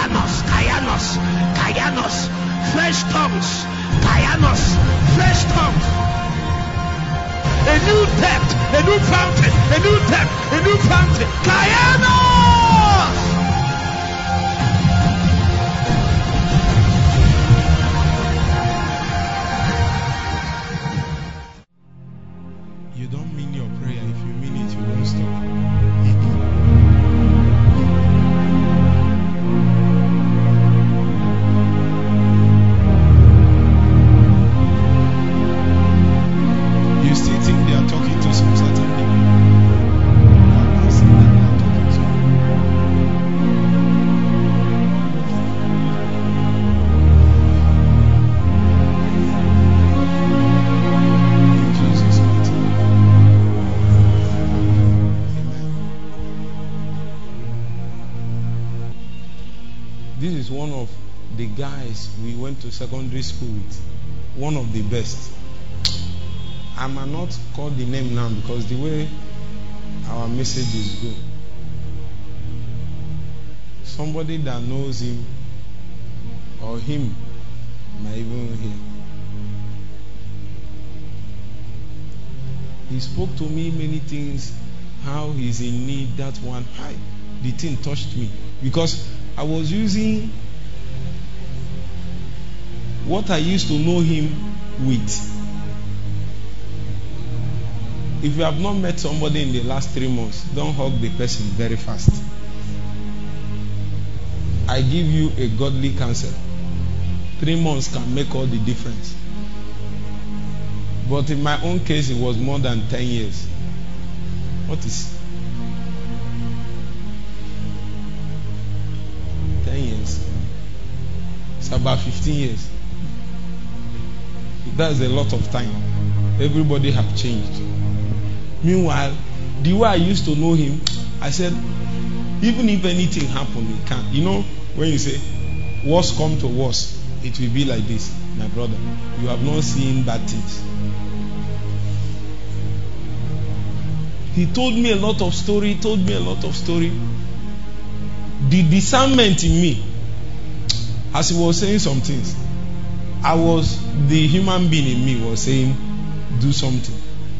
Kayanos, Kayanos, Kayanos, fresh tongues, Kayanos, fresh tongues. A new depth, a new fountain, a new depth, a new fountain. Kayanos! Guys we went to secondary school with. One of the best. I might not call the name now because the way our message is go. Somebody that knows him or him might even hear. He spoke to me many things, how he's in need, that one. Hi, the thing touched me because I was using what I used to know him with. If you have not met somebody in the last three months, don't hug the person very fast. I give you a godly counsel. Three months can make all the difference. But in my own case, it was more than 10 years. What is 10 years? It's about 15 years. That's a lot of time. Everybody have changed. Meanwhile, the way I used to know him, I said, even if anything happen, it can. You know, when you say, worst come to worst, it will be like this, my brother. You have not seen bad things. He told me a lot of story, told me a lot of story. The discernment in me, as he was saying some things, I was the human being in me was saying, do something.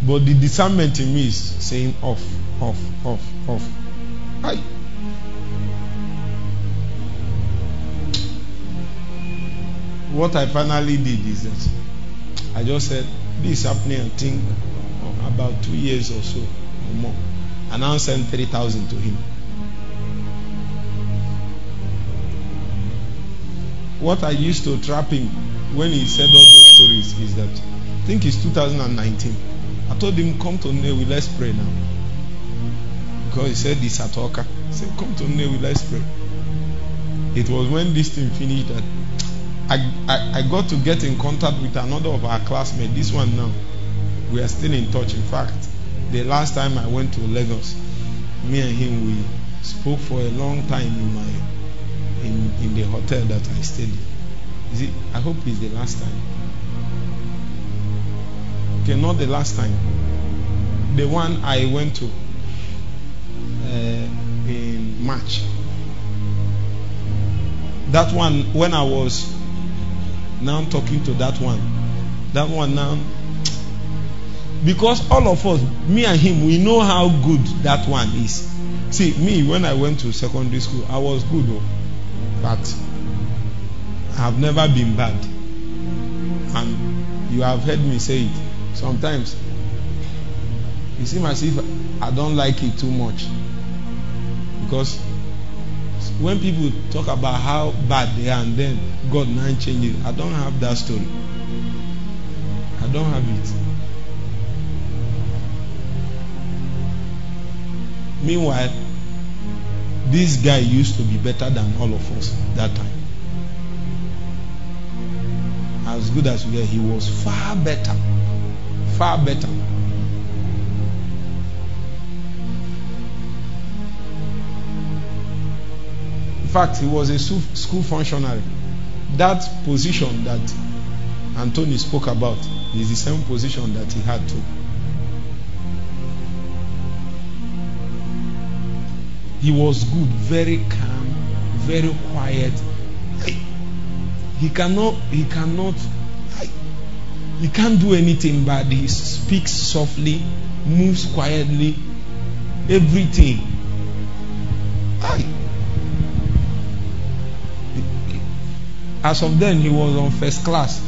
But the discernment in me is saying off, off, off, off. Aye. What I finally did is that I just said, This is happening, I think, about two years or so or more. And I sent 3,000 to him. What I used to trap him when he said all those stories is that I think it's 2019. I told him, Come to Nnewi, let's pray now. Because he said this at Awka. I said, Come to Nnewi, let's pray. It was when this thing finished that I, I, I got to get in contact with another of our classmates. This one now. We are still in touch. In fact, the last time I went to Lagos, me and him we spoke for a long time in my in, in the hotel that I stayed in. Is it I hope it's the last time. Okay, not the last time. The one I went to uh, in March. That one, when I was now talking to that one, that one now, because all of us, me and him, we know how good that one is. See, me, when I went to secondary school, I was good, oh, but I have never been bad. And you have heard me say it sometimes. It seems as if I don't like it too much. Because when people talk about how bad they are and then God now changes, I don't have that story. I don't have it. Meanwhile, this guy used to be better than all of us that time. As good as we were, he was far better. Far better. In fact, he was a school functionary. That position that Anthony spoke about is the same position that he had too. He was good, very calm, very quiet. He cannot, he cannot, he can't do anything but he speaks softly, moves quietly, everything. As of then, he was on first class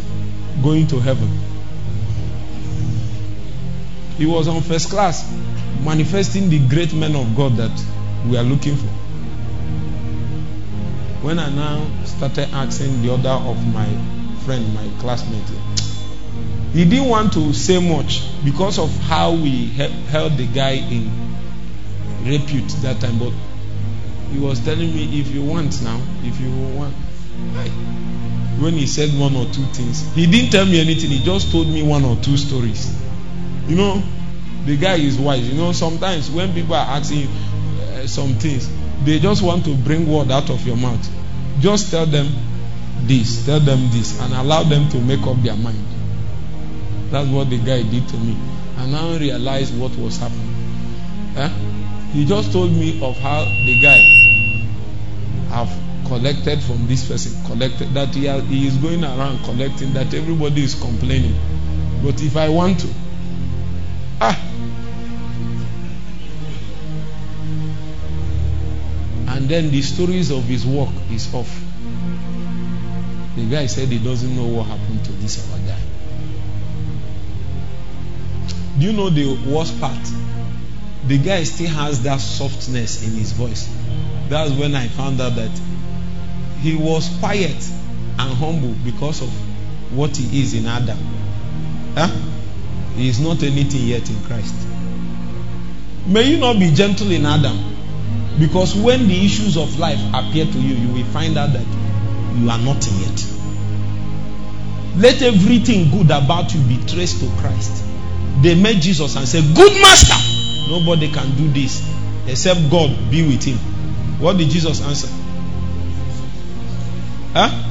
going to heaven. He was on first class manifesting the great men of God that we are looking for. When I now started asking the other of my friend, my classmate, he didn't want to say much because of how we held the guy in repute that time. But he was telling me, if you want now, if you want. When he said one or two things, he didn't tell me anything. He just told me one or two stories. You know, the guy is wise. You know, sometimes when people are asking uh, some things, they just want to bring word out of your mouth. Just tell them this, tell them this, and allow them to make up their mind. That's what the guy did to me. And now realize what was happening. Eh? He just told me of how the guy have collected from this person, collected that he, has, he is going around collecting, that everybody is complaining. But if I want to, ah, and then the stories of his work is off. The guy said he doesn't know what happened to this other guy. Do you know the worst part? The guy still has that softness in his voice. That's when I found out that he was quiet and humble because of what he is in Adam. Huh? He is not anything yet in Christ. May you not be gentle in Adam. Because when the issues of life appear to you, you will find out that you are nothing yet. Let everything good about you be traced to Christ. They met Jesus and said, Good master. Nobody can do this except God be with him. What did Jesus answer? Huh?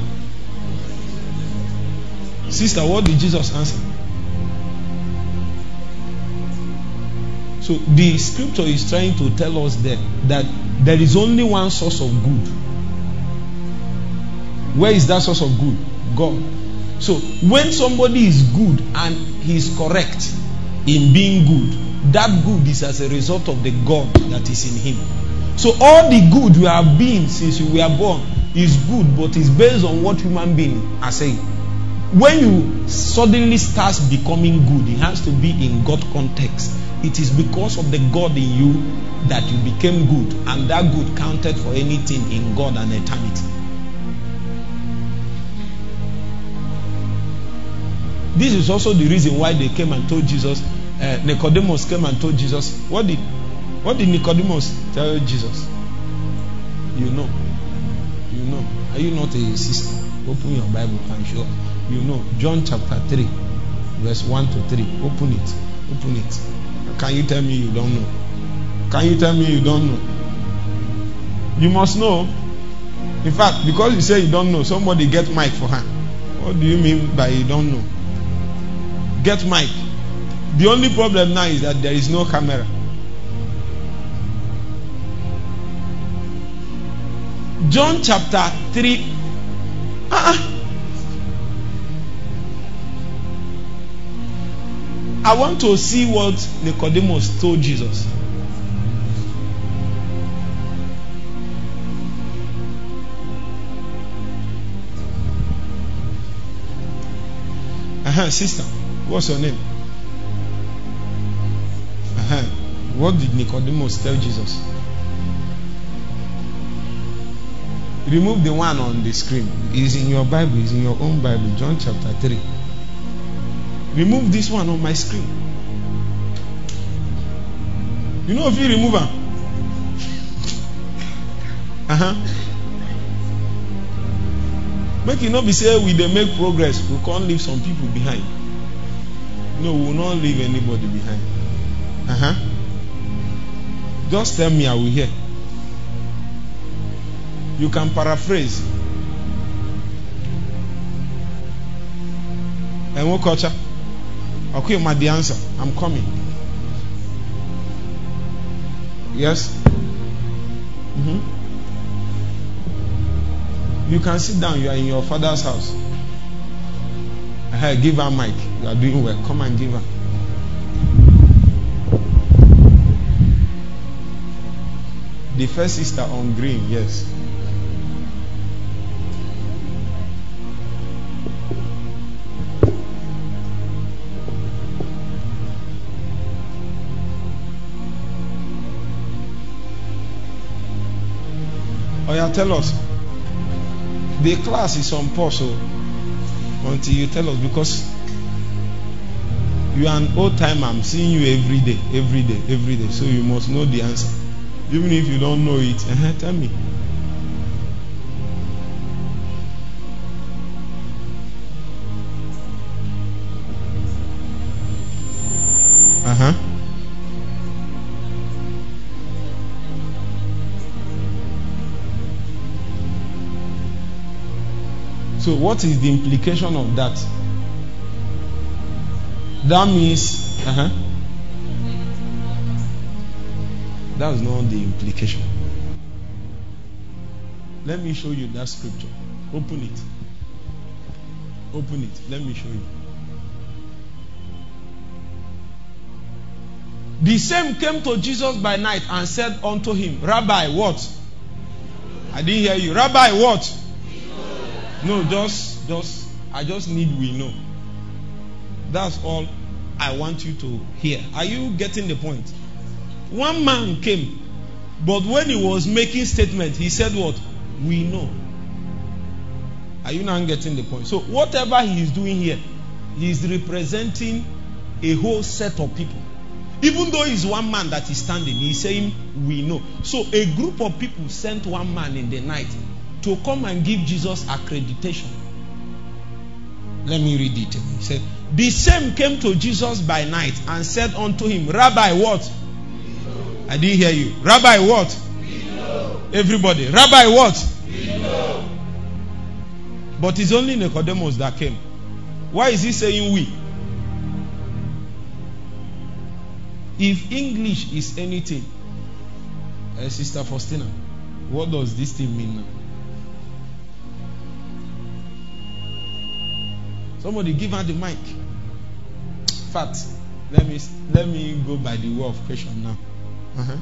Sister, what did Jesus answer? So the scripture is trying to tell us that, that there is only one source of good. Where is that source of good? God. So when somebody is good and he is correct in being good, that good is as a result of the God that is in him. So all the good we have been since we were born is good, but it's based on what human beings are saying. When you suddenly start becoming good, it has to be in God context. It is because of the God in you that you became good, and that good counted for anything in God and eternity. This is also the reason why they came and told Jesus. Uh, Nicodemus came and told Jesus, "What did, what did Nicodemus tell Jesus? You know, you know. Are you not a sister? Open your Bible and show. You know, John chapter three, verse one to three. Open it. Open it. Can you tell me you don't know? Can you tell me you don't know? You must know. In fact, because you say you don't know, somebody get mic for her. What do you mean by you don't know? Get mic. The only problem now is that there is no camera. John chapter 3. Uh-uh. I want to see what Nicodemus told Jesus. Uh-huh, sister, what's your name? Uh-huh. What did Nicodemus tell Jesus? Remove the one on the screen. It's in your Bible, it's in your own Bible, John chapter 3. Remove this one on my screen. You know if you remove her. Uh-huh. Make it not be say we dey make progress, we can't leave some people behind. No, we will not leave anybody behind. Uh-huh. Just tell me I will hear. You can paraphrase. And what culture? Okay, my the answer. I'm coming. Yes. Mm-hmm. You can sit down. You are in your father's house. Hey, give her mic. You are doing well. Come and give her. The first sister on green, yes. Tell us. The class is on pause until you tell us because you are an old time. I'm seeing you every day, every day, every day. So you must know the answer. Even if you don't know it, tell me. So, what is the implication of that? That means, uh huh. That's not the implication. Let me show you that scripture. Open it. Open it. Let me show you. The same came to Jesus by night and said unto him, Rabbi, what? I didn't hear you. Rabbi, what? No, just, just, I just need we know. That's all I want you to hear. Are you getting the point? One man came, but when he was making statement, he said, "What we know." Are you now getting the point? So whatever he is doing here, he is representing a whole set of people. Even though it's one man that is standing, he's saying, We know. So a group of people sent one man in the night to come and give Jesus accreditation. Let me read it. He said, The same came to Jesus by night and said unto him, Rabbi, what? I didn't hear you. Rabbi, what? Everybody. Rabbi, what? But it's only Nicodemus that came. Why is he saying we? If English is anything, uh, Sister Faustina, what does this thing mean now? Somebody give her the mic. Fact. Let me let me go by the way of question now. Uh-huh.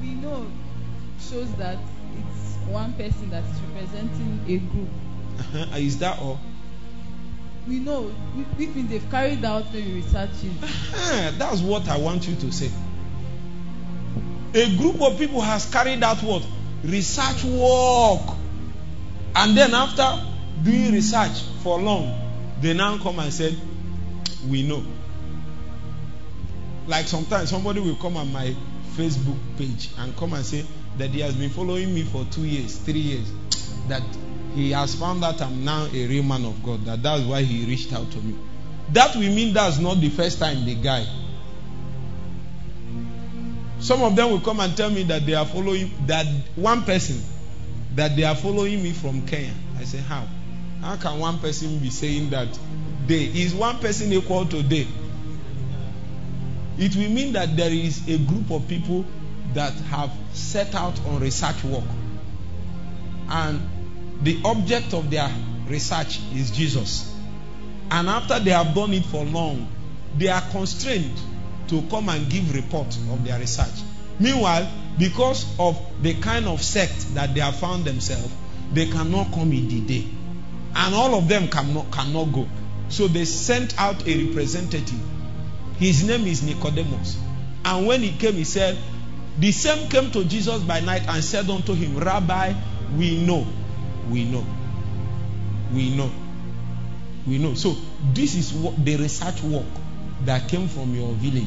We know shows that it's one person that is representing a group. Uh-huh. Is that all? We know which means they've carried out the research. Uh-huh. That's what I want you to say. A group of people has carried out what? Research work. And then after doing research for long, they now come and said, We know. Like sometimes somebody will come on my Facebook page and come and say that he has been following me for two years, three years, that he has found that I'm now a real man of God, that that's why he reached out to me. That will mean that's not the first time the guy. Some of them will come and tell me that they are following that one person that they are following me from Kenya. I say, How? How can one person be saying that they is one person equal to they? It will mean that there is a group of people that have set out on research work. And the object of their research is Jesus. And after they have done it for long, they are constrained to come and give report of their research. Meanwhile, because of the kind of sect that they have found themselves, they cannot come in the day. And all of them cannot, cannot go. So they sent out a representative. His name is Nicodemus. And when he came, he said, The same came to Jesus by night and said unto him, Rabbi, we know. We know. We know. We know. So this is what the research work that came from your village.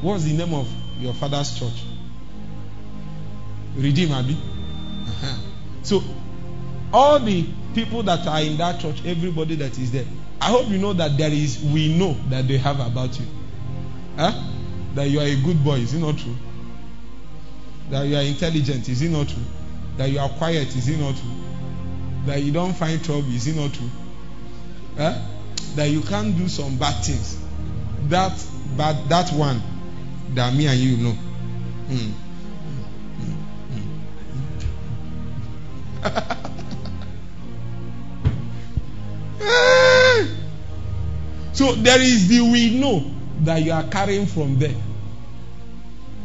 What's the name of your father's church? Redeem Abi. Uh-huh. So all the people that are in that church, everybody that is there, I hope you know that there is we know that they have about you. Huh? That you are a good boy, is it not true? That you are intelligent, is it not true? That you are quiet, is it not true? That you don't find trouble, is it not true? Huh? That you can't do some bad things. That but that one that me and you know. Hmm. so there is the we know that you are carrying from there.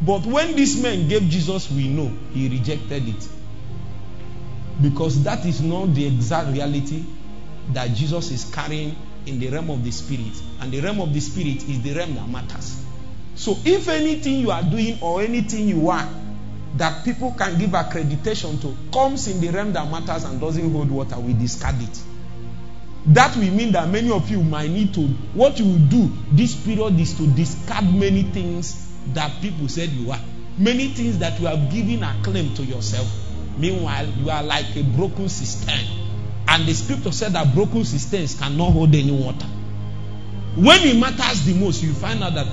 But when this man gave Jesus we know, he rejected it. Because that is not the exact reality that Jesus is carrying in the realm of the spirit. And the realm of the spirit is the realm that matters. So if anything you are doing or anything you are that people can give accreditation to comes in the realm that matters and doesn't hold water, we discard it. That will mean that many of you might need to, what you will do this period is to discard many things that people said you are. Many things that you have given a claim to yourself. Meanwhile, you are like a broken cistern. And the scripture said that broken cisterns cannot hold any water. When it matters the most, you find out that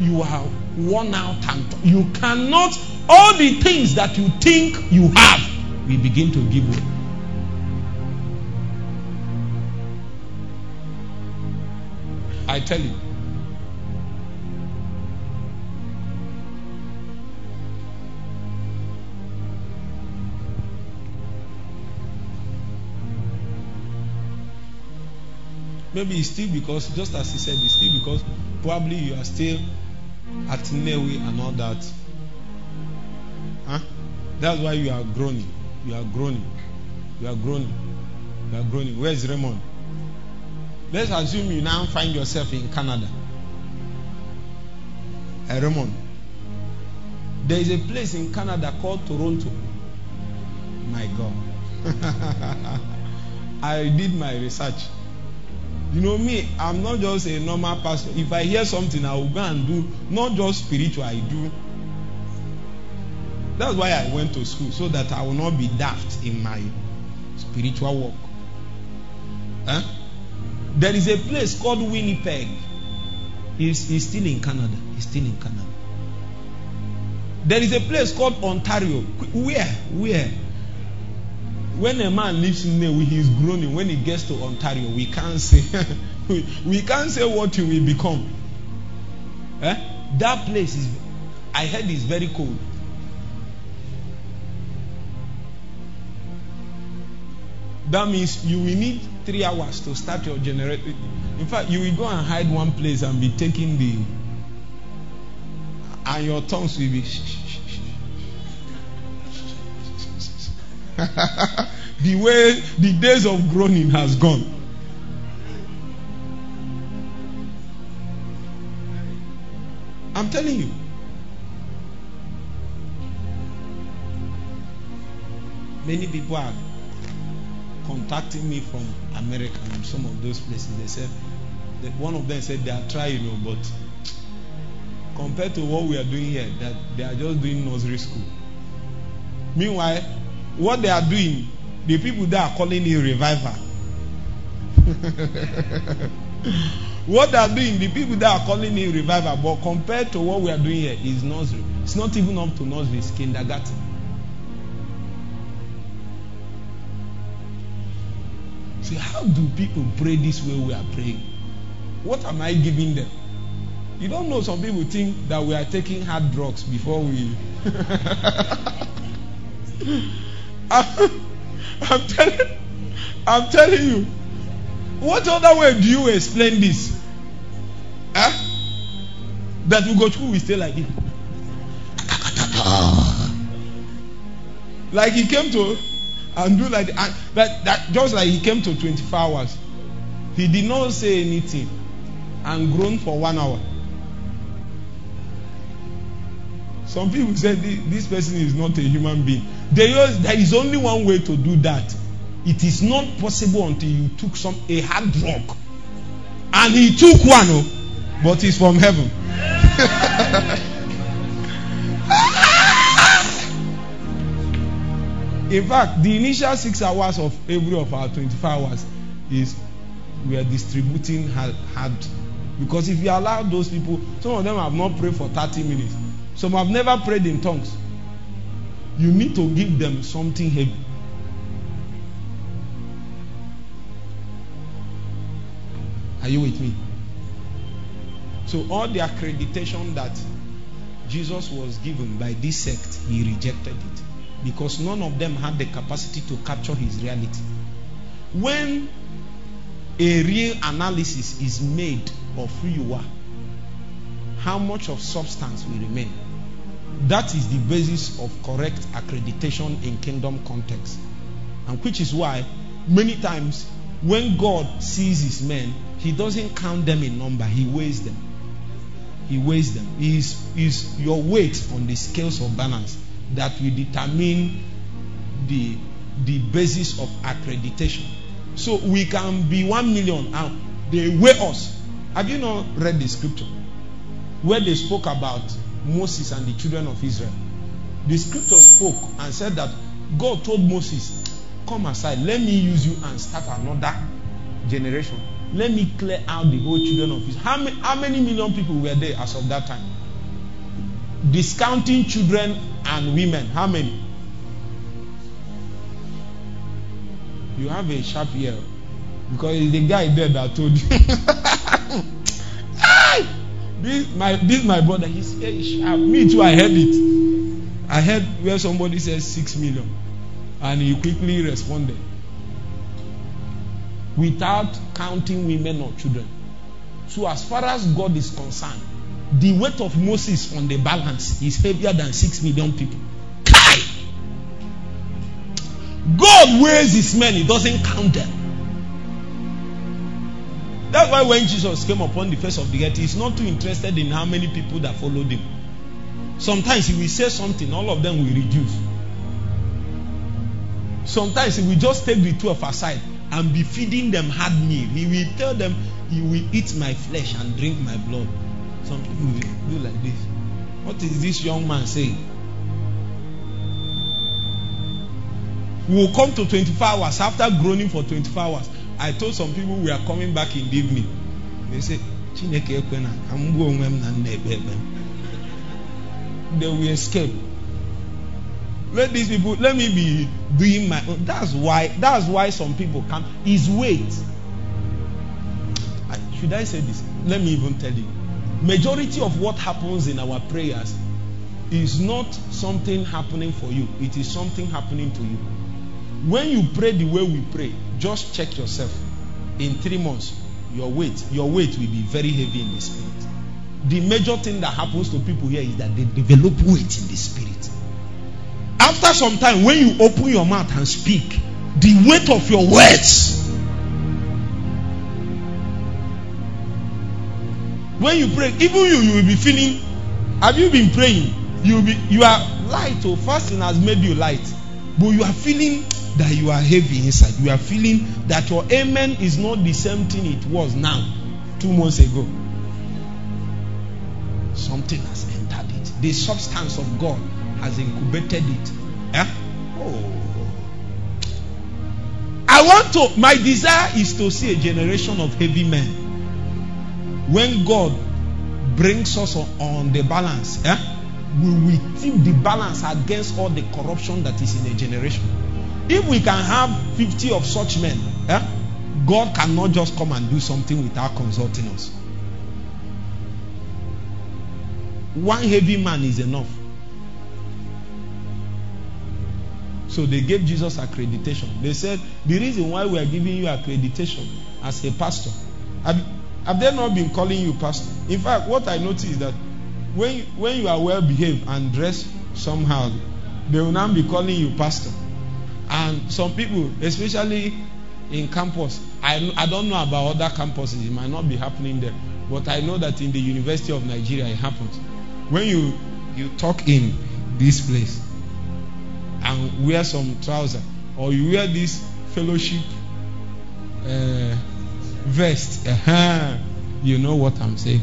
you are worn out and you cannot, all the things that you think you have, we begin to give way. I tell you. Maybe it's still because, just as he said, it's still because probably you are still at Nnewi and all that. Huh? That's why you are groaning. You are groaning. You are groaning. You are groaning. Where's Raymond? Let's assume you now find yourself in Canada. Hey, Raymond. There is a place in Canada called Toronto. My God. I did my research. You know me, I'm not just a normal pastor. If I hear something, I will go and do not just spiritual, I do. That's why I went to school, so that I will not be daft in my spiritual work. Huh? There is a place called Winnipeg. He's, he's still in Canada. He's still in Canada. There is a place called Ontario. Where? Where? When a man lives in there, he's groaning. When he gets to Ontario, we can't say we, we can't say what he will become. Eh? That place is I heard is very cold. That means you will need three hours to start your generator. In fact, you will go and hide one place and be taking the and your tongues will be the way the days of groaning has gone. I'm telling you. Many people are contacting me from America and some of those places. They said that one of them said they are trying, you know, but compared to what we are doing here, that they are just doing nursery school. Meanwhile, what they are doing, the people that are calling it revival. what they are doing, the people that are calling it revival, but compared to what we are doing here, is nursery. It's not even up to nursery, it's kindergarten. See, how do people pray this way we are praying? What am I giving them? You don't know, some people think that we are taking hard drugs before we. I'm, telling, I'm telling you. What other way do you explain this? Huh? That we go through, we stay like it. Like he came to and do like and that, that just like he came to 24 hours. He did not say anything and groan for one hour. Some people said this person is not a human being. There is, only one way to do that. It is not possible until you took some a hard drug. And he took one, oh, but it's from heaven. In fact, the initial six hours of every of our 24 hours is we are distributing hard, hard. Because if you allow those people, some of them have not prayed for 30 minutes. Some have never prayed in tongues. You need to give them something heavy. Are you with me? So, all the accreditation that Jesus was given by this sect, he rejected it because none of them had the capacity to capture his reality. When a real analysis is made of who you are, how much of substance will remain. That is the basis of correct accreditation in kingdom context. And which is why many times when God sees his men, he doesn't count them in number, he weighs them. He weighs them. Is is your weight on the scales of balance that will determine the the basis of accreditation. So we can be one million and they weigh us. Have you not read the scripture where they spoke about Moses and the children of Israel? The scripture spoke and said that God told Moses, Come aside, let me use you and start another generation. Let me clear out the whole children of Israel. How many, how many million people were there as of that time? Discounting children and women, how many? You have a sharp ear because it's the guy there that told you. this my this my brother. He sharp. Me too. I heard it. I heard where somebody says six million, and he quickly responded without counting women or children. So, as far as God is concerned, the weight of Moses on the balance is heavier than six million people. Kai! God weighs his men, he doesn't count them. That's why when Jesus came upon the face of the earth, he's not too interested in how many people that followed him. Sometimes he will say something, all of them will reduce. Sometimes he will just take the 12 aside and be feeding them hard meal. He will tell them, You will eat my flesh and drink my blood. Some people will do like this. What is this young man saying? We will come to 24 hours after groaning for 24 hours. I told some people we are coming back in the evening. They say, Chineke ekwena, amgbu onwe m na nna. They will escape. Let these people, let me be doing my own. That's why, that's why some people come. Is weight. Should I say this? Let me even tell you. Majority of what happens in our prayers is not something happening for you. It is something happening to you. When you pray the way we pray, just check yourself. In three months, your weight, your weight will be very heavy in the spirit. The major thing that happens to people here is that they develop weight in the spirit. After some time, when you open your mouth and speak, the weight of your words. When you pray, even you, you will be feeling. Have you been praying? You be. You are light. Or fasting has made you light, but you are feeling that you are heavy inside. You are feeling that your amen is not the same thing it was now, two months ago. Something has entered it. The substance of God has incubated it. Eh? Oh. I want to, my desire is to see a generation of heavy men. When God brings us on, on the balance, eh? We will tip the balance against all the corruption that is in a generation. If we can have 50 of such men, eh? God cannot just come and do something without consulting us. One heavy man is enough. So they gave Jesus accreditation. They said, The reason why we are giving you accreditation as a pastor, have, have they not been calling you pastor? In fact, what I notice is that when, when you are well behaved and dressed somehow, they will now be calling you pastor. And some people, especially in campus, I, I don't know about other campuses, it might not be happening there. But I know that in the University of Nigeria, it happens. When you, you talk in this place, and wear some trouser or you wear this fellowship uh, vest uh-huh, you know what i'm saying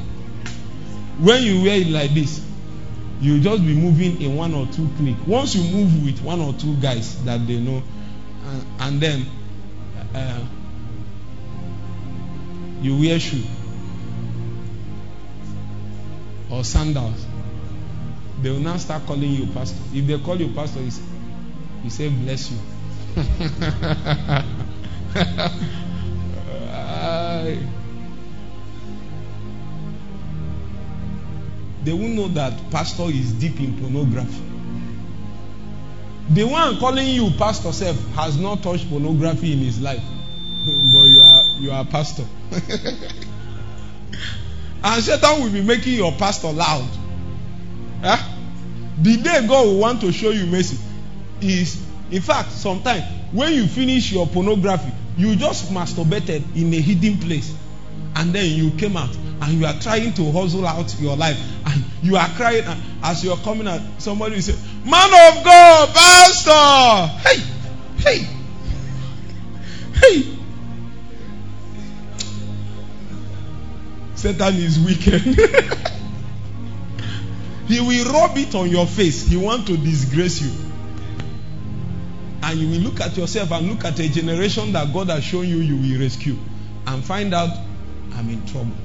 when you wear it like this you just be moving in one or two click once you move with one or two guys that they know and, and then uh, you wear shoe or sandals they will now start calling you pastor. If they call you pastor you say Bless you. they won't know that pastor is deep in pornography. The one calling you pastor self has not touched pornography in his life. but you are you are pastor. and Satan will be making your pastor loud. Huh? The day God will want to show you mercy is, in fact, sometimes when you finish your pornography, you just masturbated in a hidden place, and then you came out and you are trying to hustle out your life, you are crying and as you are coming out. Somebody will say, "Man of God, pastor, hey, hey, hey." Satan is wicked. he will rub it on your face. He want to disgrace you. And you will look at yourself and look at a generation that God has shown you you will rescue and find out I'm in trouble.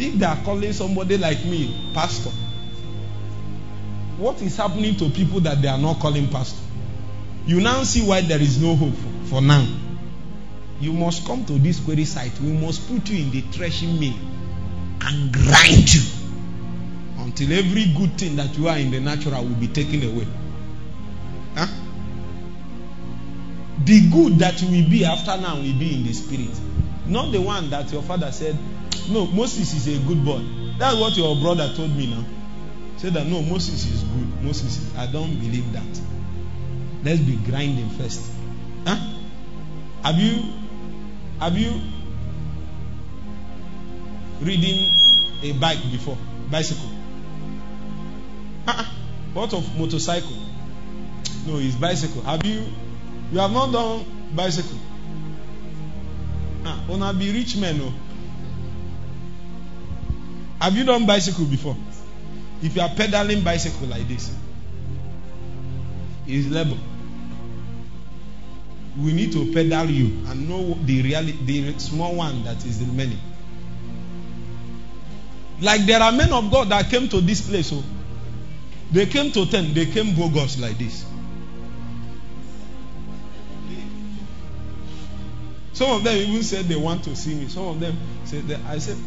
If they are calling somebody like me pastor, what is happening to people that they are not calling pastor? You now see why there is no hope for, now. You must come to this query site. We must put you in the threshing mill and grind you until every good thing that you are in the natural will be taken away. Huh? The good that will be after now will be in the spirit. Not the one that your father said, No, Moses is a good boy. That's what your brother told me now. Said that no, Moses is good. Moses, is, I don't believe that. Let's be grinding first. Huh? Have you have you ridden a bike before? Bicycle. Uh-uh. What of motorcycle? No, it's bicycle. Have you you have not done bicycle? Ah, wanna be rich men, oh. Have you done bicycle before? If you are pedaling bicycle like this, it's level. We need to pedal you and know the reality, the small one that is the many. Like there are men of God that came to this place, oh, they came to ten, they came bogus like this. Some of them even said they want to see me. Some of them said that I said,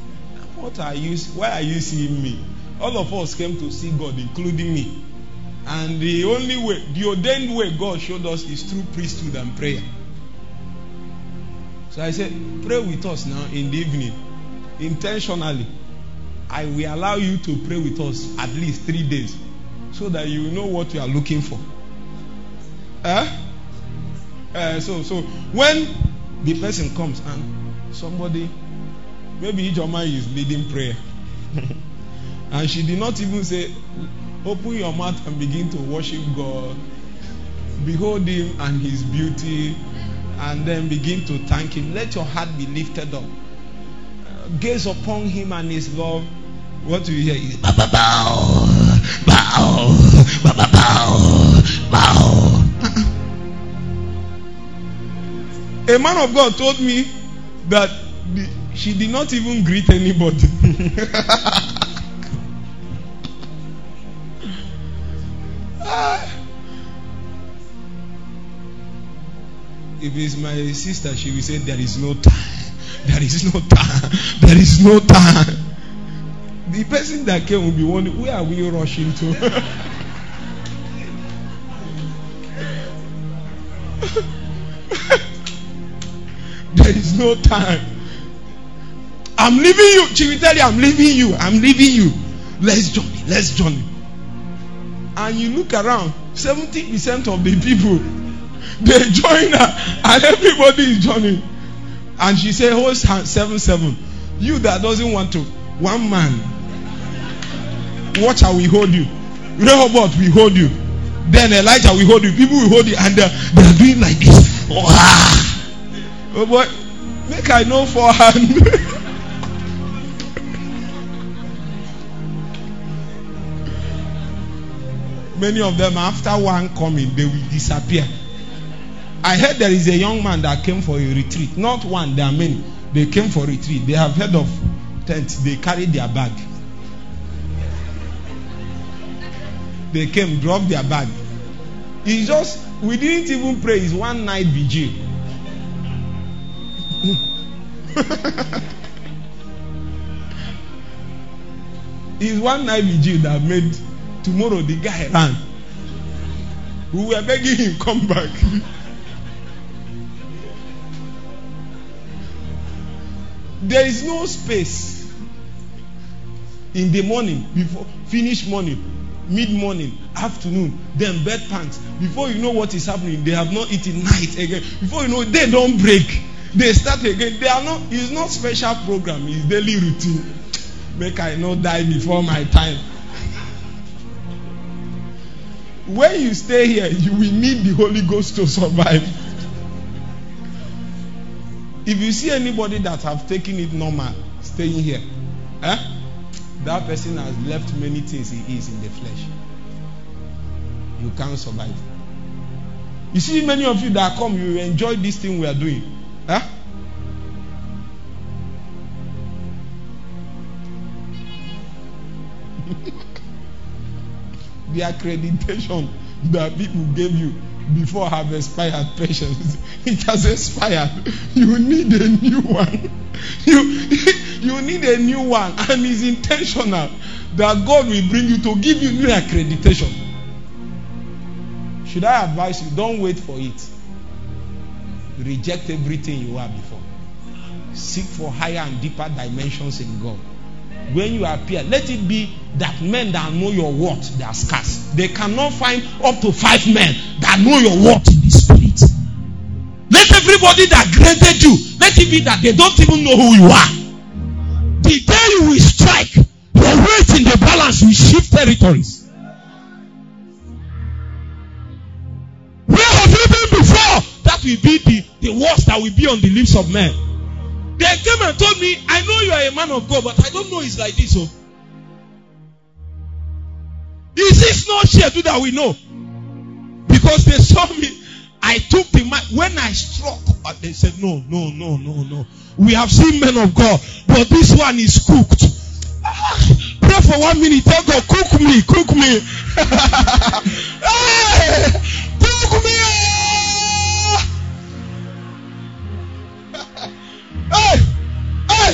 What are you why are you seeing me? All of us came to see God, including me. And the only way, the ordained way God showed us is through priesthood and prayer. So I said, Pray with us now in the evening. Intentionally. I will allow you to pray with us at least three days so that you know what you are looking for. Eh? Uh, so so when the person comes and somebody maybe Ijoma is leading prayer. And she did not even say open your mouth and begin to worship God. Behold him and his beauty and then begin to thank him. Let your heart be lifted up. Gaze upon him and his love. What do you hear? Is bow bow bow bow bow bow a man of God told me that she did not even greet anybody. Ah. if it's my sister, she will say, There is no time. There is no time. There is no time. The person that came will be wondering, Where are we rushing to? there is no time. I'm leaving you. She will tell you, I'm leaving you. I'm leaving you. Let's journey. Let's journey. And you look around, 70% of the people they join her, and everybody is joining. And she said, Hold hand, seven seven. You that doesn't want to, one man. Watch how we hold you. Rehoboth will hold you. Then Elijah will hold you. People will hold you, and they they are doing like this. Wow. Oh boy, make I know forehand. Many of them, after one coming, they will disappear. I heard there is a young man that came for a retreat. Not one, there are many. They came for retreat. They have heard of tents. They carried their bag. They came, dropped their bag. It's just, we didn't even pray. It's one night vigil. it's one night vigil that made tomorrow the guy ran. We were begging him come back. there is no space. in the morning before finish morning mid morning afternoon then bed pants before you know what is happening they have not eaten night again before you know they don't break they start again they are not it's not special program it's daily routine make i not die before my time when you stay here you will need the holy ghost to survive. If you see anybody that have taken it normal staying here eh, that person has left many things he is in the flesh. You can't survive. You see many of you that come you enjoy this thing we are doing the accreditation that people gave you before have expired patience it has expired. You need a new one. You you need a new one. And it's intentional that god will bring you to give you new accreditation. Should i advise you don't wait for it. Reject everything you were before. Seek for higher and deeper dimensions in god when you appear, let it be that men that know your worth, they are scarce. They cannot find up to five men that know your worth in the spirit. Let everybody that granted you, let it be that they don't even know who you are. The day you will strike, your weight in the balance will shift territories. Where have you been before? That will be the, the worst that will be on the lips of men. They came and told me, I know you are a man of God, but I don't know it's like this. Oh. Is this not schedule that we know? Because they saw me. I took the mic. When I struck, uh, they said, No, no, no, no, no. We have seen men of God, but this one is cooked. Ah, pray for one minute. Tell God, cook me, cook me. hey, cook me. Hey! Hey!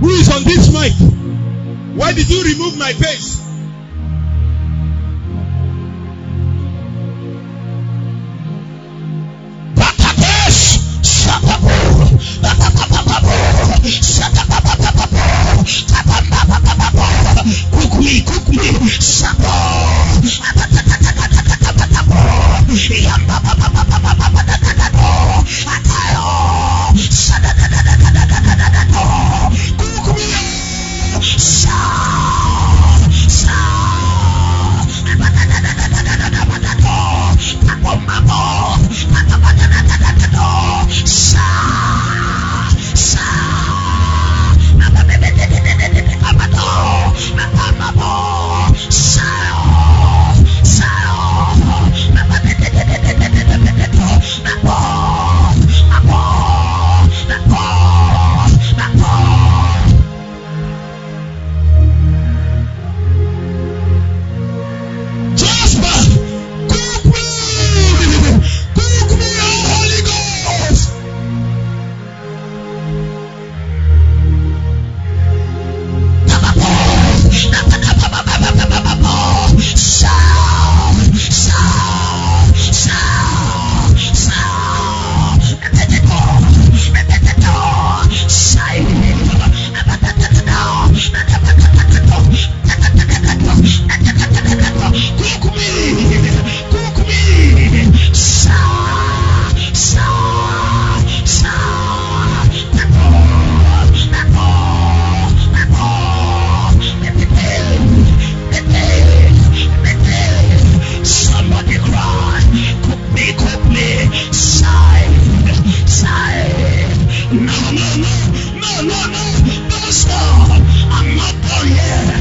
Who is on this mic? Why did you remove my face? I'm not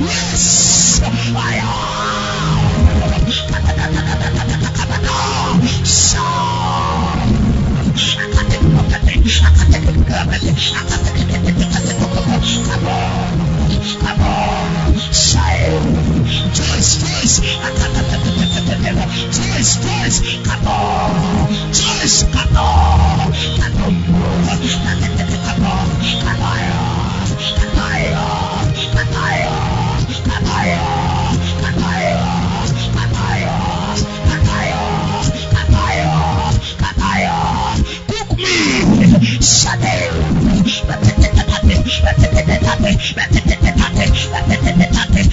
Yes! Fire! So... Choice, choice. Choice, choice. Kato. Choice, kato. Kato. Kato. Kataya. Kataya. Kataya. Kataya. Kataya.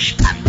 Shut up!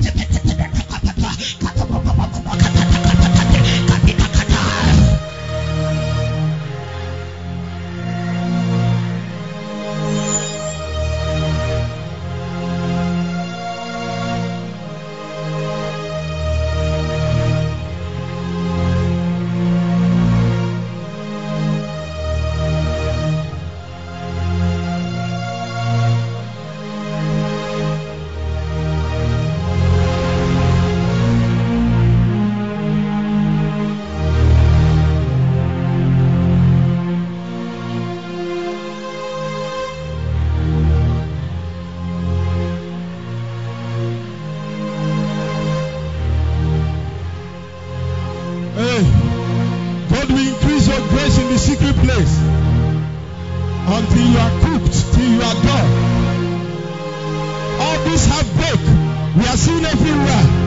are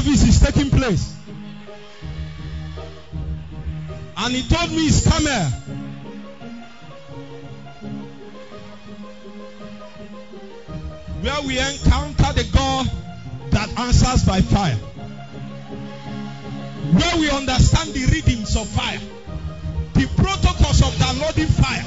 service is taking place. And he told me it's Carmel. Where we encounter the God that answers by fire. Where we understand the rhythms of fire. The protocols of downloading fire.